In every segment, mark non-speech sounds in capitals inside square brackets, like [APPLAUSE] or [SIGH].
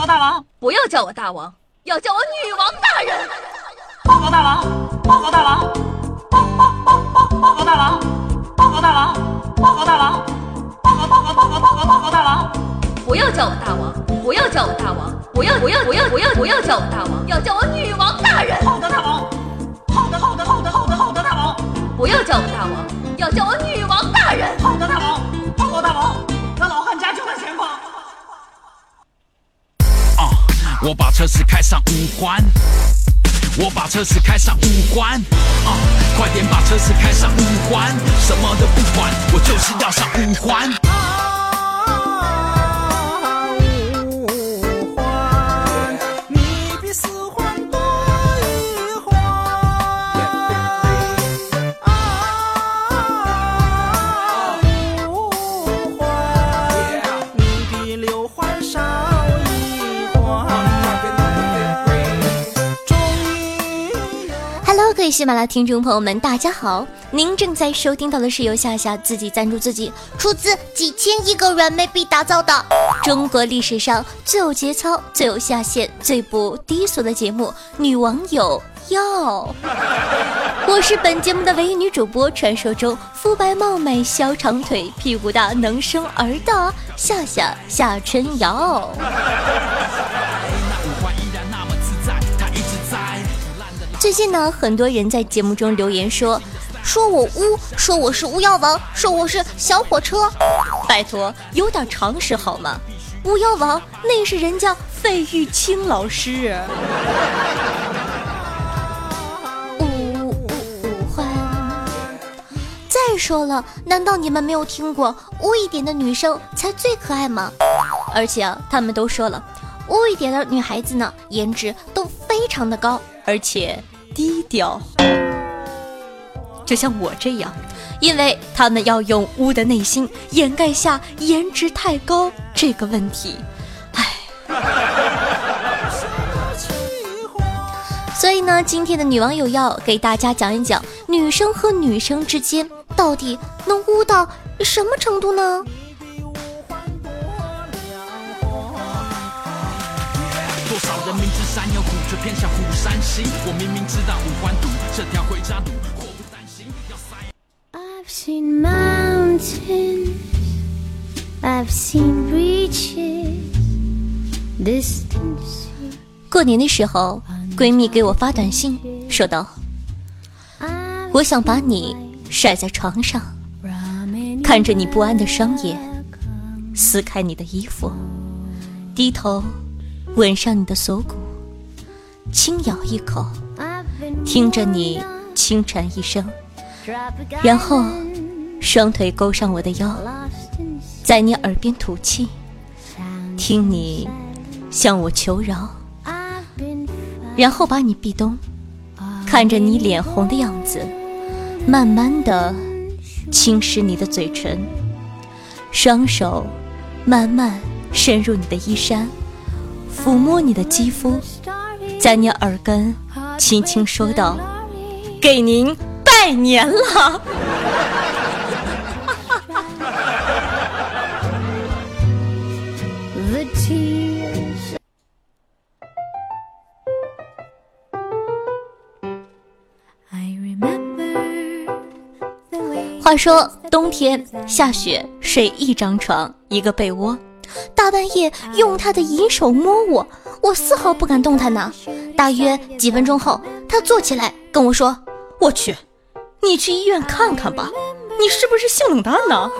告大王，不要叫我大王，要叫我女王大人。报告大王，报告大王，报报报报报告大王，报告大王，报告大王，报告报告报告报告报告大王。不要叫我大王，不要叫我大王，不要不要不要不要不要叫我大王，要叫我女王大人。好的，大王。好的，好的，好的，好的，好的，大王。不要叫我大王，要叫我女王大人。好的，大王。我把车子开上五环，我把车子开上五环。啊！快点把车子开上五环，什么都不管，我就是要上五环。喜马拉雅听众朋友们，大家好！您正在收听到的是由夏夏自己赞助自己，出资几千亿个软妹币打造的中国历史上最有节操、最有下限、最不低俗的节目《女网友要》。我是本节目的唯一女主播，传说中肤白貌美、小长腿、屁股大、能生儿的夏夏夏春瑶。最近呢，很多人在节目中留言说，说我污，说我是巫妖王，说我是小火车。拜托，有点常识好吗？巫妖王那是人家费玉清老师。再说了，难道你们没有听过污一点的女生才最可爱吗？而且啊，他们都说了，污一点的女孩子呢，颜值都非常的高，而且。低调，就像我这样，因为他们要用污的内心掩盖下颜值太高这个问题，唉。所以呢，今天的女网友要给大家讲一讲，女生和女生之间到底能污到什么程度呢？人明知山有虎，却偏向虎山行。我明明知道五环堵这条回家路，祸不单行。要塞。I've seen mountains, I've seen beaches, distance. 过年的时候，闺蜜给我发短信，说道：“我想把你甩在床上，看着你不安的双眼，撕开你的衣服，低头。”吻上你的锁骨，轻咬一口，听着你轻喘一声，然后双腿勾上我的腰，在你耳边吐气，听你向我求饶，然后把你壁咚，看着你脸红的样子，慢慢的侵蚀你的嘴唇，双手慢慢深入你的衣衫。抚摸你的肌肤，在你耳根轻轻说道：“给您拜年了。”话说冬天下雪，睡一张床，一个被窝。大半夜用他的银手摸我，我丝毫不敢动弹呢。大约几分钟后，他坐起来跟我说：“我去，你去医院看看吧，你是不是性冷淡呢？”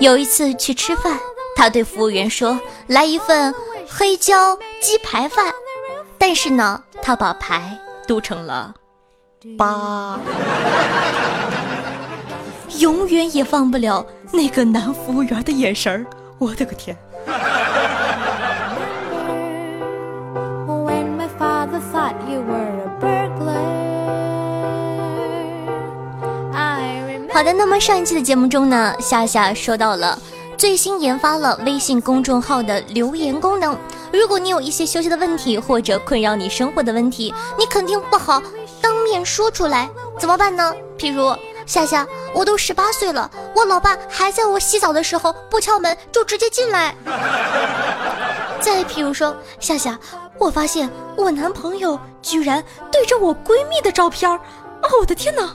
有一次去吃饭，他对服务员说：“来一份黑椒鸡排饭。”但是呢，他把排读成了。八，永远也忘不了那个男服务员的眼神儿。我的个天！好的，那么上一期的节目中呢，夏夏说到了最新研发了微信公众号的留言功能。如果你有一些休息的问题，或者困扰你生活的问题，你肯定不好。当面说出来怎么办呢？譬如夏夏，我都十八岁了，我老爸还在我洗澡的时候不敲门就直接进来。再譬如说，夏夏，我发现我男朋友居然对着我闺蜜的照片，哦，我的天哪！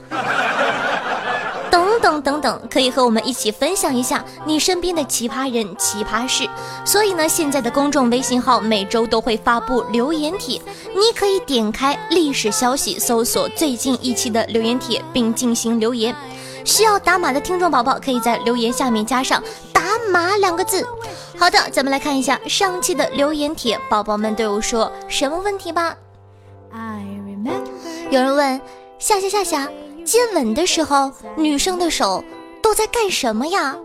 等等等等，可以和我们一起分享一下你身边的奇葩人、奇葩事。所以呢，现在的公众微信号每周都会发布留言帖，你可以点开历史消息，搜索最近一期的留言帖，并进行留言。需要打码的听众宝宝，可以在留言下面加上“打码”两个字。好的，咱们来看一下上期的留言帖，宝宝们都有说什么问题吧？有人问夏夏夏夏。接吻的时候，女生的手都在干什么呀？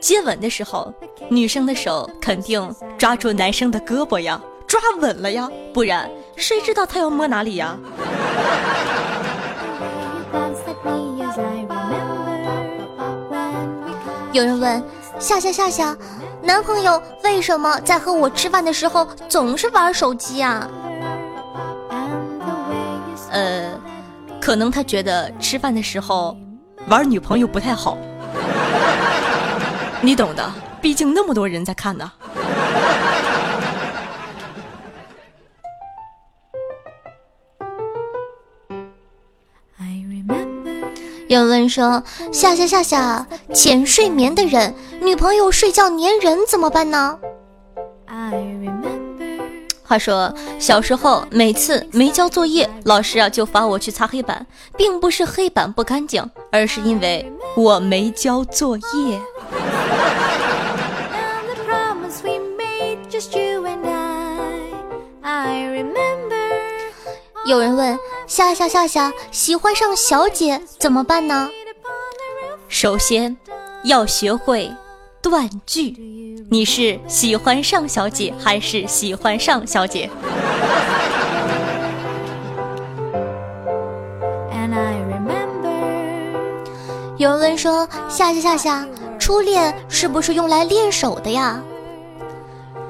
接吻的时候，女生的手肯定抓住男生的胳膊呀，抓稳了呀，不然谁知道他要摸哪里呀？有人问夏夏夏夏，男朋友为什么在和我吃饭的时候总是玩手机呀？呃，可能他觉得吃饭的时候玩女朋友不太好，你懂的，毕竟那么多人在看呢。有人问说：夏夏夏夏，浅睡眠的人，女朋友睡觉粘人怎么办呢？话说小时候，每次没交作业，老师啊就罚我去擦黑板，并不是黑板不干净，而是因为我没交作业。有人问夏夏夏夏喜欢上小姐怎么办呢？首先要学会断句。你是喜欢上小姐还是喜欢上小姐？有人问说：夏夏夏夏，初恋是不是用来练手的呀？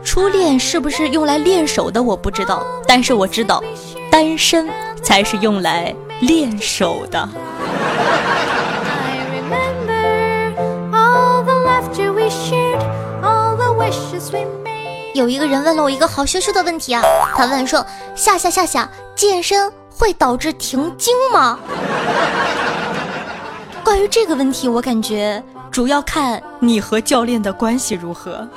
初恋是不是用来练手的？我不知道，但是我知道，单身才是用来练手的。有一个人问了我一个好羞羞的问题啊，他问说：夏夏夏夏，健身会导致停经吗？[LAUGHS] 关于这个问题，我感觉主要看你和教练的关系如何。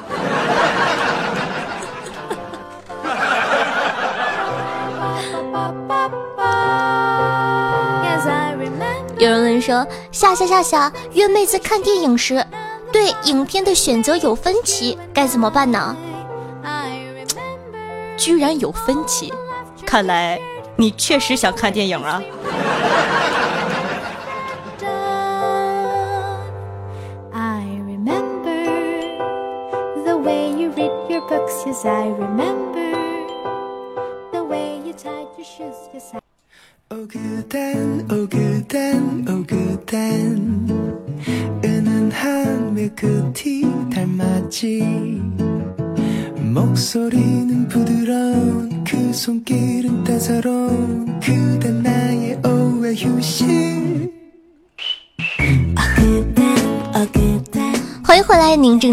有人问说：夏夏夏夏，约妹子看电影时。对影片的选择有分歧，该怎么办呢？居然有分歧，看来你确实想看电影啊。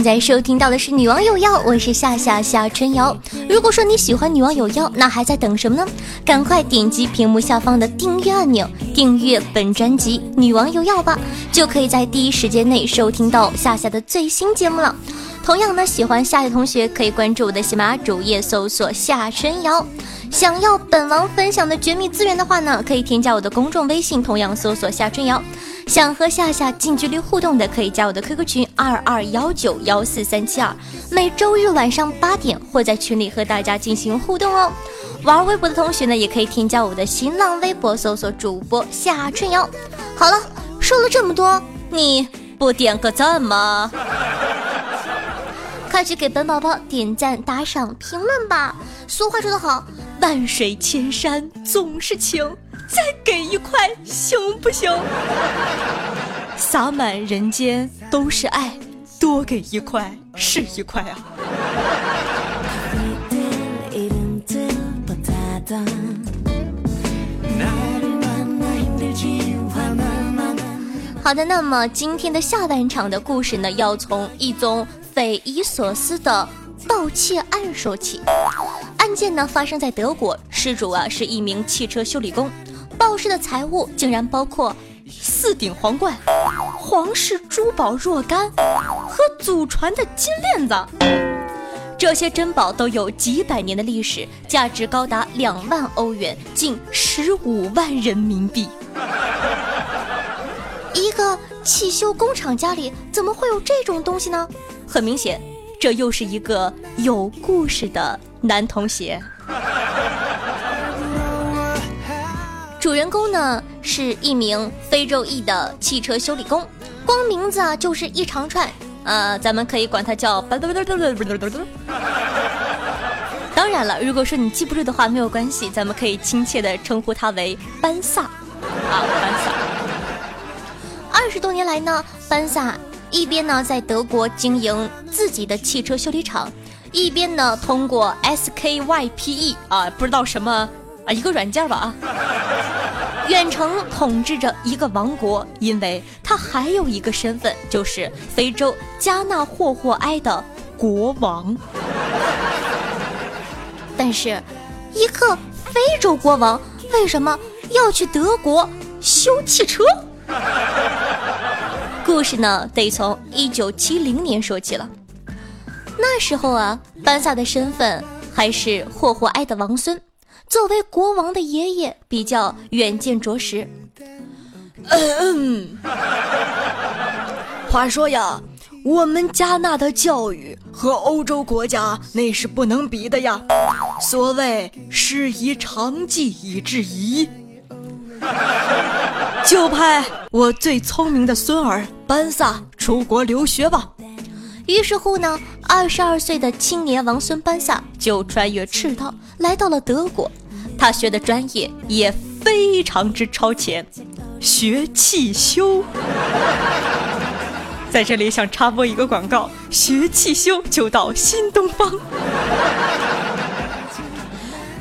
在收听到的是《女王有药》，我是夏夏夏春瑶。如果说你喜欢《女王有药》，那还在等什么呢？赶快点击屏幕下方的订阅按钮，订阅本专辑《女王有药》吧，就可以在第一时间内收听到夏夏的最新节目了。同样呢，喜欢夏夏同学可以关注我的喜马主页，搜索夏春瑶。想要本王分享的绝密资源的话呢，可以添加我的公众微信，同样搜索夏春瑶。想和夏夏近距离互动的，可以加我的 QQ 群二二幺九幺四三七二，每周日晚上八点会在群里和大家进行互动哦。玩微博的同学呢，也可以添加我的新浪微博，搜索主播夏春瑶。好了，说了这么多，你不点个赞吗？快去给本宝宝点赞、打赏、评论吧！俗话说得好，万水千山总是情，再给一块行不行？[LAUGHS] 洒满人间都是爱，多给一块是一块啊！好的，那么今天的下半场的故事呢，要从一宗匪夷所思的盗窃案说起。案件呢发生在德国，失主啊是一名汽车修理工，报失的财物竟然包括四顶皇冠、皇室珠宝若干和祖传的金链子。这些珍宝都有几百年的历史，价值高达两万欧元，近十五万人民币。一个汽修工厂家里怎么会有这种东西呢？很明显，这又是一个有故事的男童鞋。主人公呢是一名非洲裔的汽车修理工，光名字啊就是一长串，呃，咱们可以管他叫。[LAUGHS] 当然了，如果说你记不住的话，没有关系，咱们可以亲切的称呼他为班萨。啊，班萨。二十多年来呢，班萨一边呢在德国经营自己的汽车修理厂，一边呢通过 SKYPE 啊，不知道什么啊一个软件吧啊，远程统治着一个王国。因为他还有一个身份，就是非洲加纳霍霍埃的国王。但是，一个非洲国王为什么要去德国修汽车？故事呢，得从一九七零年说起了。那时候啊，班萨的身份还是霍霍埃的王孙，作为国王的爷爷，比较远见卓识。嗯，话说呀，我们加纳的教育和欧洲国家那是不能比的呀。所谓师夷长技以制夷。[LAUGHS] 就派我最聪明的孙儿班萨出国留学吧。于是乎呢，二十二岁的青年王孙班萨就穿越赤道来到了德国。他学的专业也非常之超前，学汽修。[LAUGHS] 在这里想插播一个广告：学汽修就到新东方。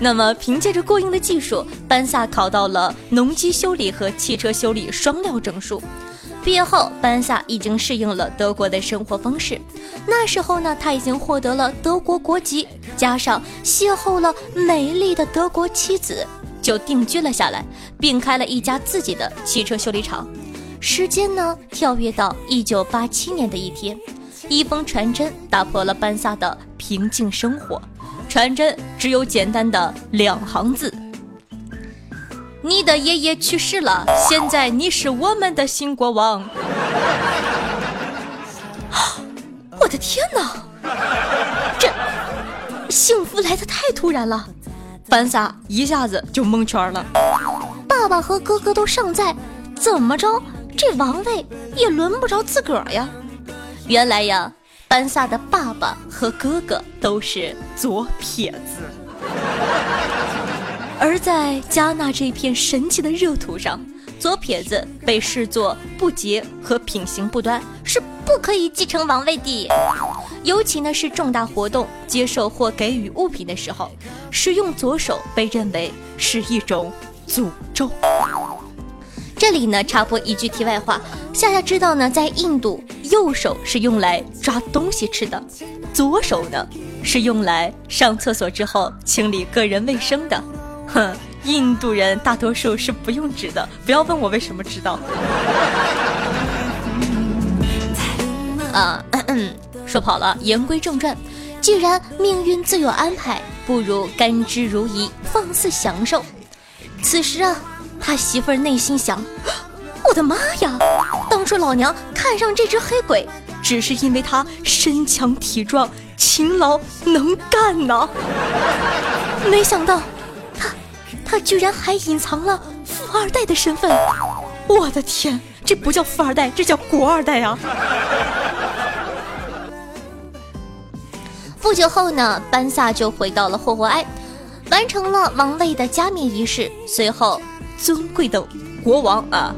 那么，凭借着过硬的技术，班萨考到了农机修理和汽车修理双料证书。毕业后，班萨已经适应了德国的生活方式。那时候呢，他已经获得了德国国籍，加上邂逅了美丽的德国妻子，就定居了下来，并开了一家自己的汽车修理厂。时间呢，跳跃到一九八七年的一天，一封传真打破了班萨的平静生活。传真只有简单的两行字：“你的爷爷去世了，现在你是我们的新国王。[GASPS] ”我的天哪，这幸福来的太突然了，凡萨一下子就蒙圈了。爸爸和哥哥都尚在，怎么着这王位也轮不着自个儿呀？原来呀。班萨的爸爸和哥哥都是左撇子，而在加纳这片神奇的热土上，左撇子被视作不洁和品行不端，是不可以继承王位的。尤其呢是重大活动、接受或给予物品的时候，使用左手被认为是一种诅咒。这里呢，插播一句题外话，夏夏知道呢，在印度，右手是用来抓东西吃的，左手呢是用来上厕所之后清理个人卫生的。哼，印度人大多数是不用纸的，不要问我为什么知道。[COUGHS] 啊，说跑了，言归正传，既然命运自有安排，不如甘之如饴，放肆享受。此时啊。他媳妇儿内心想：“ [GASPS] 我的妈呀！当初老娘看上这只黑鬼，只是因为他身强体壮、勤劳能干呢。[LAUGHS] 没想到，他他居然还隐藏了富二代的身份！我的天，这不叫富二代，这叫国二代啊！” [LAUGHS] 不久后呢，班萨就回到了霍霍埃，完成了王位的加冕仪式，随后。尊贵的国王啊，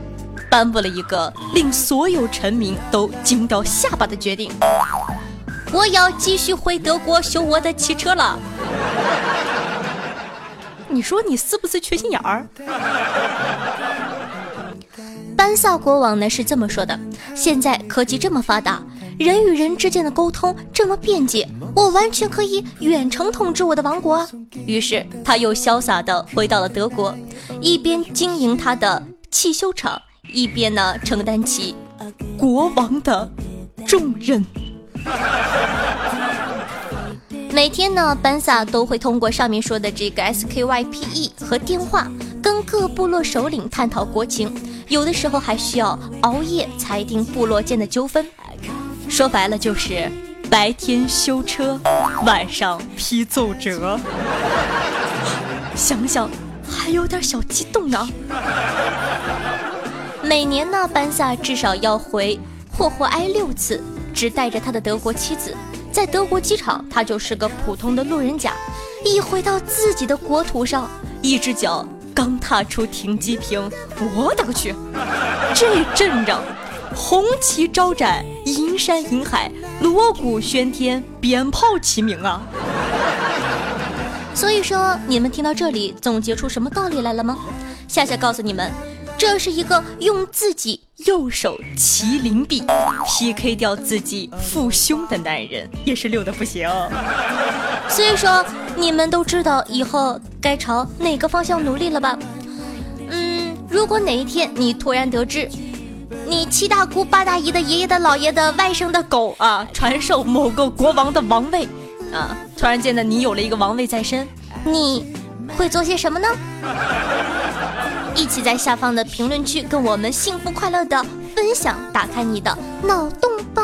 颁布了一个令所有臣民都惊掉下巴的决定：我要继续回德国修我的汽车了。你说你是不是缺心眼儿？班萨国王呢是这么说的：现在科技这么发达，人与人之间的沟通这么便捷，我完全可以远程统治我的王国。于是他又潇洒地回到了德国，一边经营他的汽修厂，一边呢承担起国王的重任。每天呢，班萨都会通过上面说的这个 SKYPE 和电话，跟各部落首领探讨国情，有的时候还需要熬夜裁定部落间的纠纷。说白了就是白天修车，晚上批奏折。想想还有点小激动呢。每年呢，班萨至少要回霍霍埃六次，只带着他的德国妻子。在德国机场，他就是个普通的路人甲。一回到自己的国土上，一只脚刚踏出停机坪，我的个去！这阵仗，红旗招展，银山银海，锣鼓喧天，鞭炮齐鸣啊！所以说，你们听到这里，总结出什么道理来了吗？夏夏告诉你们。这是一个用自己右手麒麟臂 PK 掉自己父兄的男人，也是溜的不行。所以说，你们都知道以后该朝哪个方向努力了吧？嗯，如果哪一天你突然得知，你七大姑八大姨的爷爷的姥爷的外甥的狗啊，传授某个国王的王位啊，突然间呢，你有了一个王位在身，你会做些什么呢？一起在下方的评论区跟我们幸福快乐的分享，打开你的脑洞吧。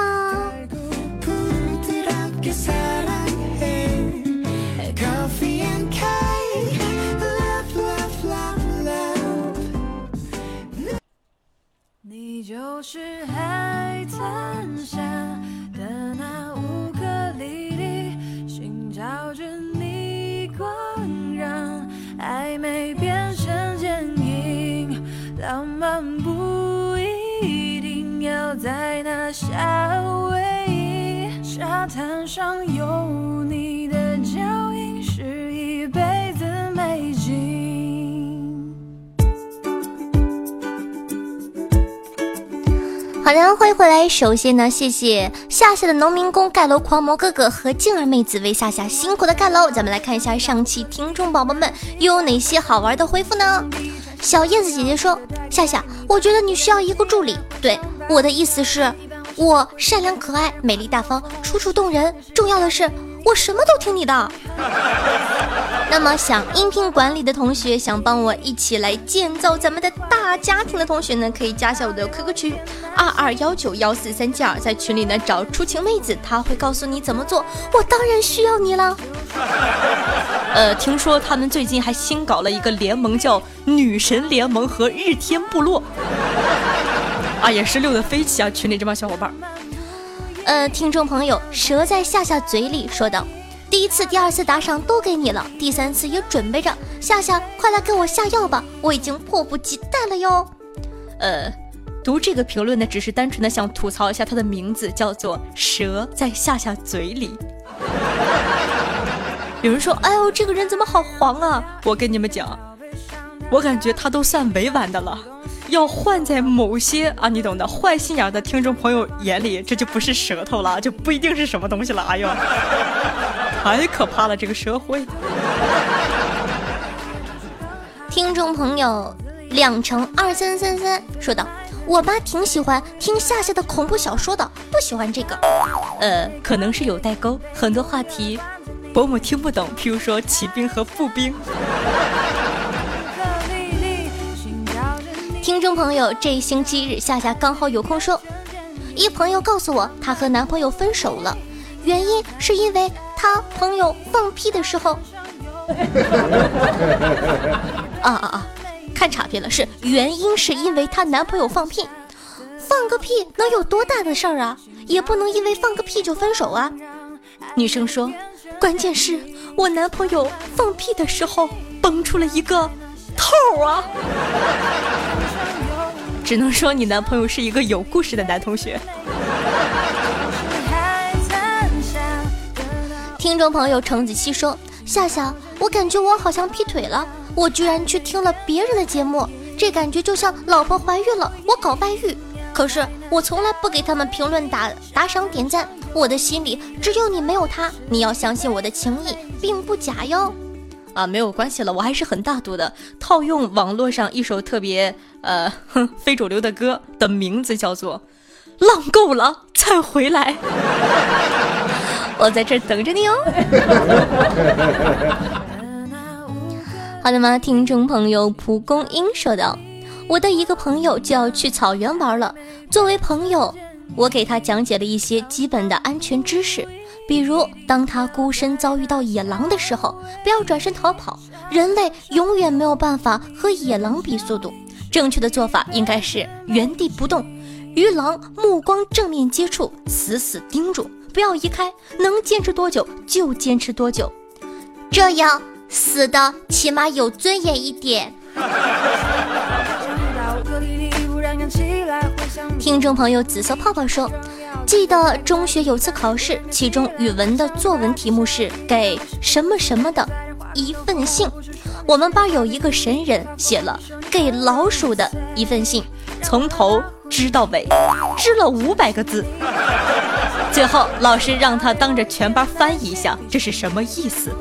你就是海滩下的那乌克丽丽，寻找着你光，让暧昧变成坚硬。浪漫不一定要在那夏威夷，沙滩上有你好的，欢迎回来。首先呢，谢谢夏夏的农民工盖楼狂魔哥哥和静儿妹子为夏夏辛苦的盖楼。咱们来看一下上期听众宝宝们又有哪些好玩的回复呢？小燕子姐姐说：“夏夏，我觉得你需要一个助理。对，我的意思是，我善良可爱、美丽大方、楚楚动人，重要的是我什么都听你的。[LAUGHS] 那么想音频管理的同学，想帮我一起来建造咱们的大家庭的同学呢，可以加下我的 QQ 群二二幺九幺四三七二，在群里呢找出情妹子，她会告诉你怎么做。我当然需要你了。[LAUGHS] 呃，听说他们最近还新搞了一个联盟，叫女神联盟和日天部落。啊，也是溜的飞起啊！群里这帮小伙伴。呃，听众朋友，蛇在夏夏嘴里说道。第一次、第二次打赏都给你了，第三次也准备着。夏夏，快来给我下药吧，我已经迫不及待了哟。呃，读这个评论呢，只是单纯的想吐槽一下他的名字叫做“蛇在夏夏嘴里”。有人说：“哎呦，这个人怎么好黄啊？”我跟你们讲，我感觉他都算委婉的了。要换在某些啊，你懂的，坏心眼的听众朋友眼里，这就不是舌头了，就不一定是什么东西了。哎呦！[LAUGHS] 太可怕了，这个社会。听众朋友，两成二三三三说道：“我妈挺喜欢听夏夏的恐怖小说的，不喜欢这个。呃，可能是有代沟，很多话题伯母听不懂，譬如说骑兵和步兵。”听众朋友，这一星期日夏夏刚好有空说，一朋友告诉我，她和男朋友分手了，原因是因为。她朋友放屁的时候，[LAUGHS] 啊啊啊！看岔片了，是原因是因为她男朋友放屁，放个屁能有多大的事儿啊？也不能因为放个屁就分手啊！女生说，关键是我男朋友放屁的时候蹦出了一个头啊！只能说你男朋友是一个有故事的男同学。听众朋友程子熙说：“夏夏，我感觉我好像劈腿了，我居然去听了别人的节目，这感觉就像老婆怀孕了，我搞外遇。可是我从来不给他们评论打打赏点赞，我的心里只有你没有他。你要相信我的情谊并不假哟。啊，没有关系了，我还是很大度的。套用网络上一首特别呃非主流的歌的名字叫做《浪够了再回来》，[LAUGHS] 我在这等着你哦。[LAUGHS] 好的吗？听众朋友蒲公英说道：“我的一个朋友就要去草原玩了，作为朋友，我给他讲解了一些基本的安全知识。”比如，当他孤身遭遇到野狼的时候，不要转身逃跑。人类永远没有办法和野狼比速度，正确的做法应该是原地不动，与狼目光正面接触，死死盯住，不要移开。能坚持多久就坚持多久，这样死的起码有尊严一点。[LAUGHS] 听众朋友，紫色泡泡说。记得中学有次考试，其中语文的作文题目是给什么什么的一份信。我们班有一个神人写了给老鼠的一份信，从头织到尾，织了五百个字。最后老师让他当着全班翻译一下，这是什么意思？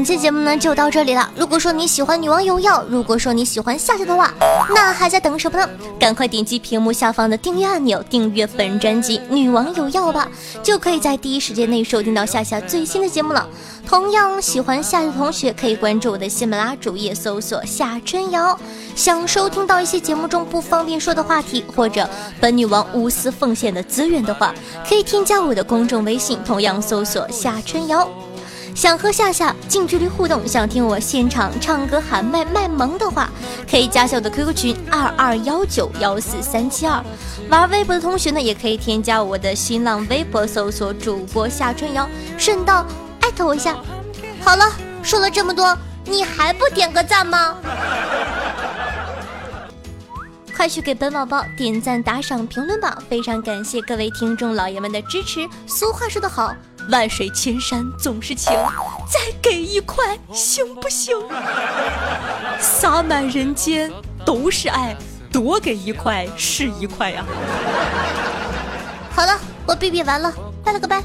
本期节目呢就到这里了。如果说你喜欢女王有药，如果说你喜欢夏夏的话，那还在等什么呢？赶快点击屏幕下方的订阅按钮，订阅本专辑《女王有药》吧，就可以在第一时间内收听到夏夏最新的节目了。同样喜欢夏夏的同学可以关注我的喜马拉雅主页，搜索夏春瑶。想收听到一些节目中不方便说的话题，或者本女王无私奉献的资源的话，可以添加我的公众微信，同样搜索夏春瑶。想和夏夏近距离互动，想听我现场唱歌喊麦卖萌的话，可以加下我的 QQ 群二二幺九幺四三七二。玩微博的同学呢，也可以添加我的新浪微博，搜索主播夏春瑶，顺道艾特我一下。好了，说了这么多，你还不点个赞吗？[LAUGHS] 快去给本宝宝点赞、打赏、评论吧！非常感谢各位听众老爷们的支持。俗话说得好。万水千山总是情，再给一块行不行？洒满人间都是爱，多给一块是一块呀。好了，我哔哔完了，拜了个拜。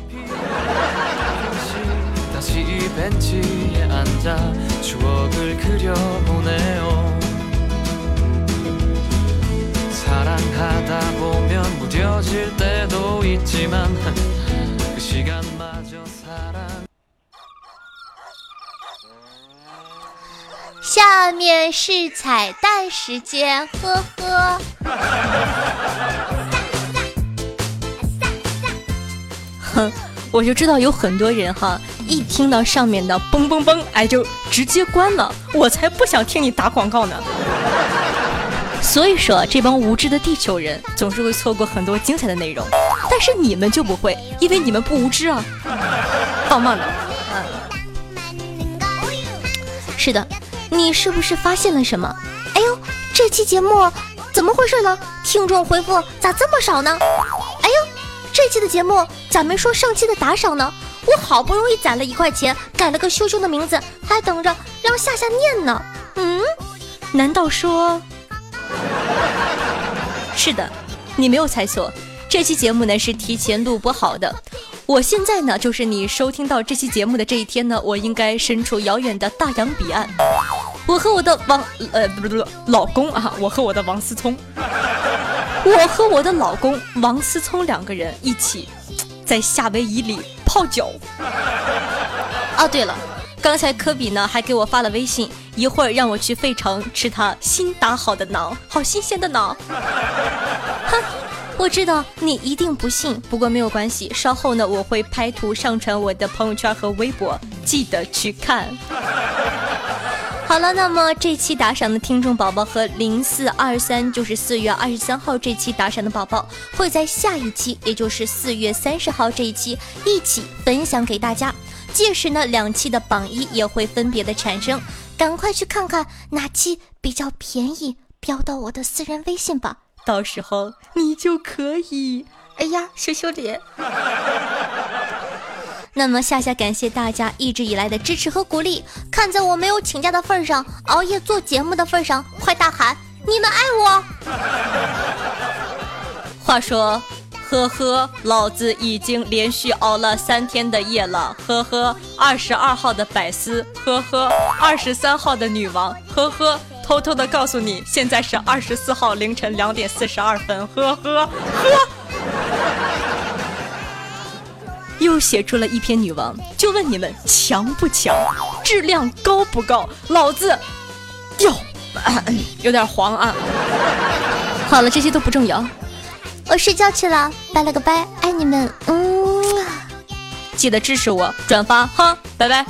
下面是彩蛋时间，呵呵。[LAUGHS] 哼，我就知道有很多人哈，一听到上面的嘣嘣嘣，哎，就直接关了。我才不想听你打广告呢。所以说，这帮无知的地球人总是会错过很多精彩的内容，但是你们就不会，因为你们不无知啊。棒棒的，嗯，是的。你是不是发现了什么？哎呦，这期节目怎么回事呢？听众回复咋这么少呢？哎呦，这期的节目咋没说上期的打赏呢？我好不容易攒了一块钱，改了个羞羞的名字，还等着让夏夏念呢。嗯，难道说？[LAUGHS] 是的，你没有猜错，这期节目呢是提前录播好的。我现在呢，就是你收听到这期节目的这一天呢，我应该身处遥远的大洋彼岸。我和我的王呃不不不老公啊，我和我的王思聪，我和我的老公王思聪两个人一起在夏威夷里泡脚。[LAUGHS] 啊，对了，刚才科比呢还给我发了微信，一会儿让我去费城吃他新打好的馕，好新鲜的馕。[LAUGHS] 哼。我知道你一定不信，不过没有关系，稍后呢我会拍图上传我的朋友圈和微博，记得去看。[LAUGHS] 好了，那么这期打赏的听众宝宝和零四二三，就是四月二十三号这期打赏的宝宝，会在下一期，也就是四月三十号这一期一起分享给大家。届时呢，两期的榜一也会分别的产生，赶快去看看哪期比较便宜，标到我的私人微信吧，到时候你就可以。哎呀，羞羞脸。[LAUGHS] 那么夏夏感谢大家一直以来的支持和鼓励，看在我没有请假的份上，熬夜做节目的份上，快大喊你们爱我！话说，呵呵，老子已经连续熬了三天的夜了，呵呵。二十二号的百思，呵呵。二十三号的女王，呵呵。偷偷的告诉你，现在是二十四号凌晨两点四十二分，呵呵呵。又写出了一篇女王，就问你们强不强，质量高不高？老子哟，有点黄啊。好了，这些都不重要，我睡觉去了，拜了个拜，爱你们，嗯，记得支持我，转发哈，拜拜。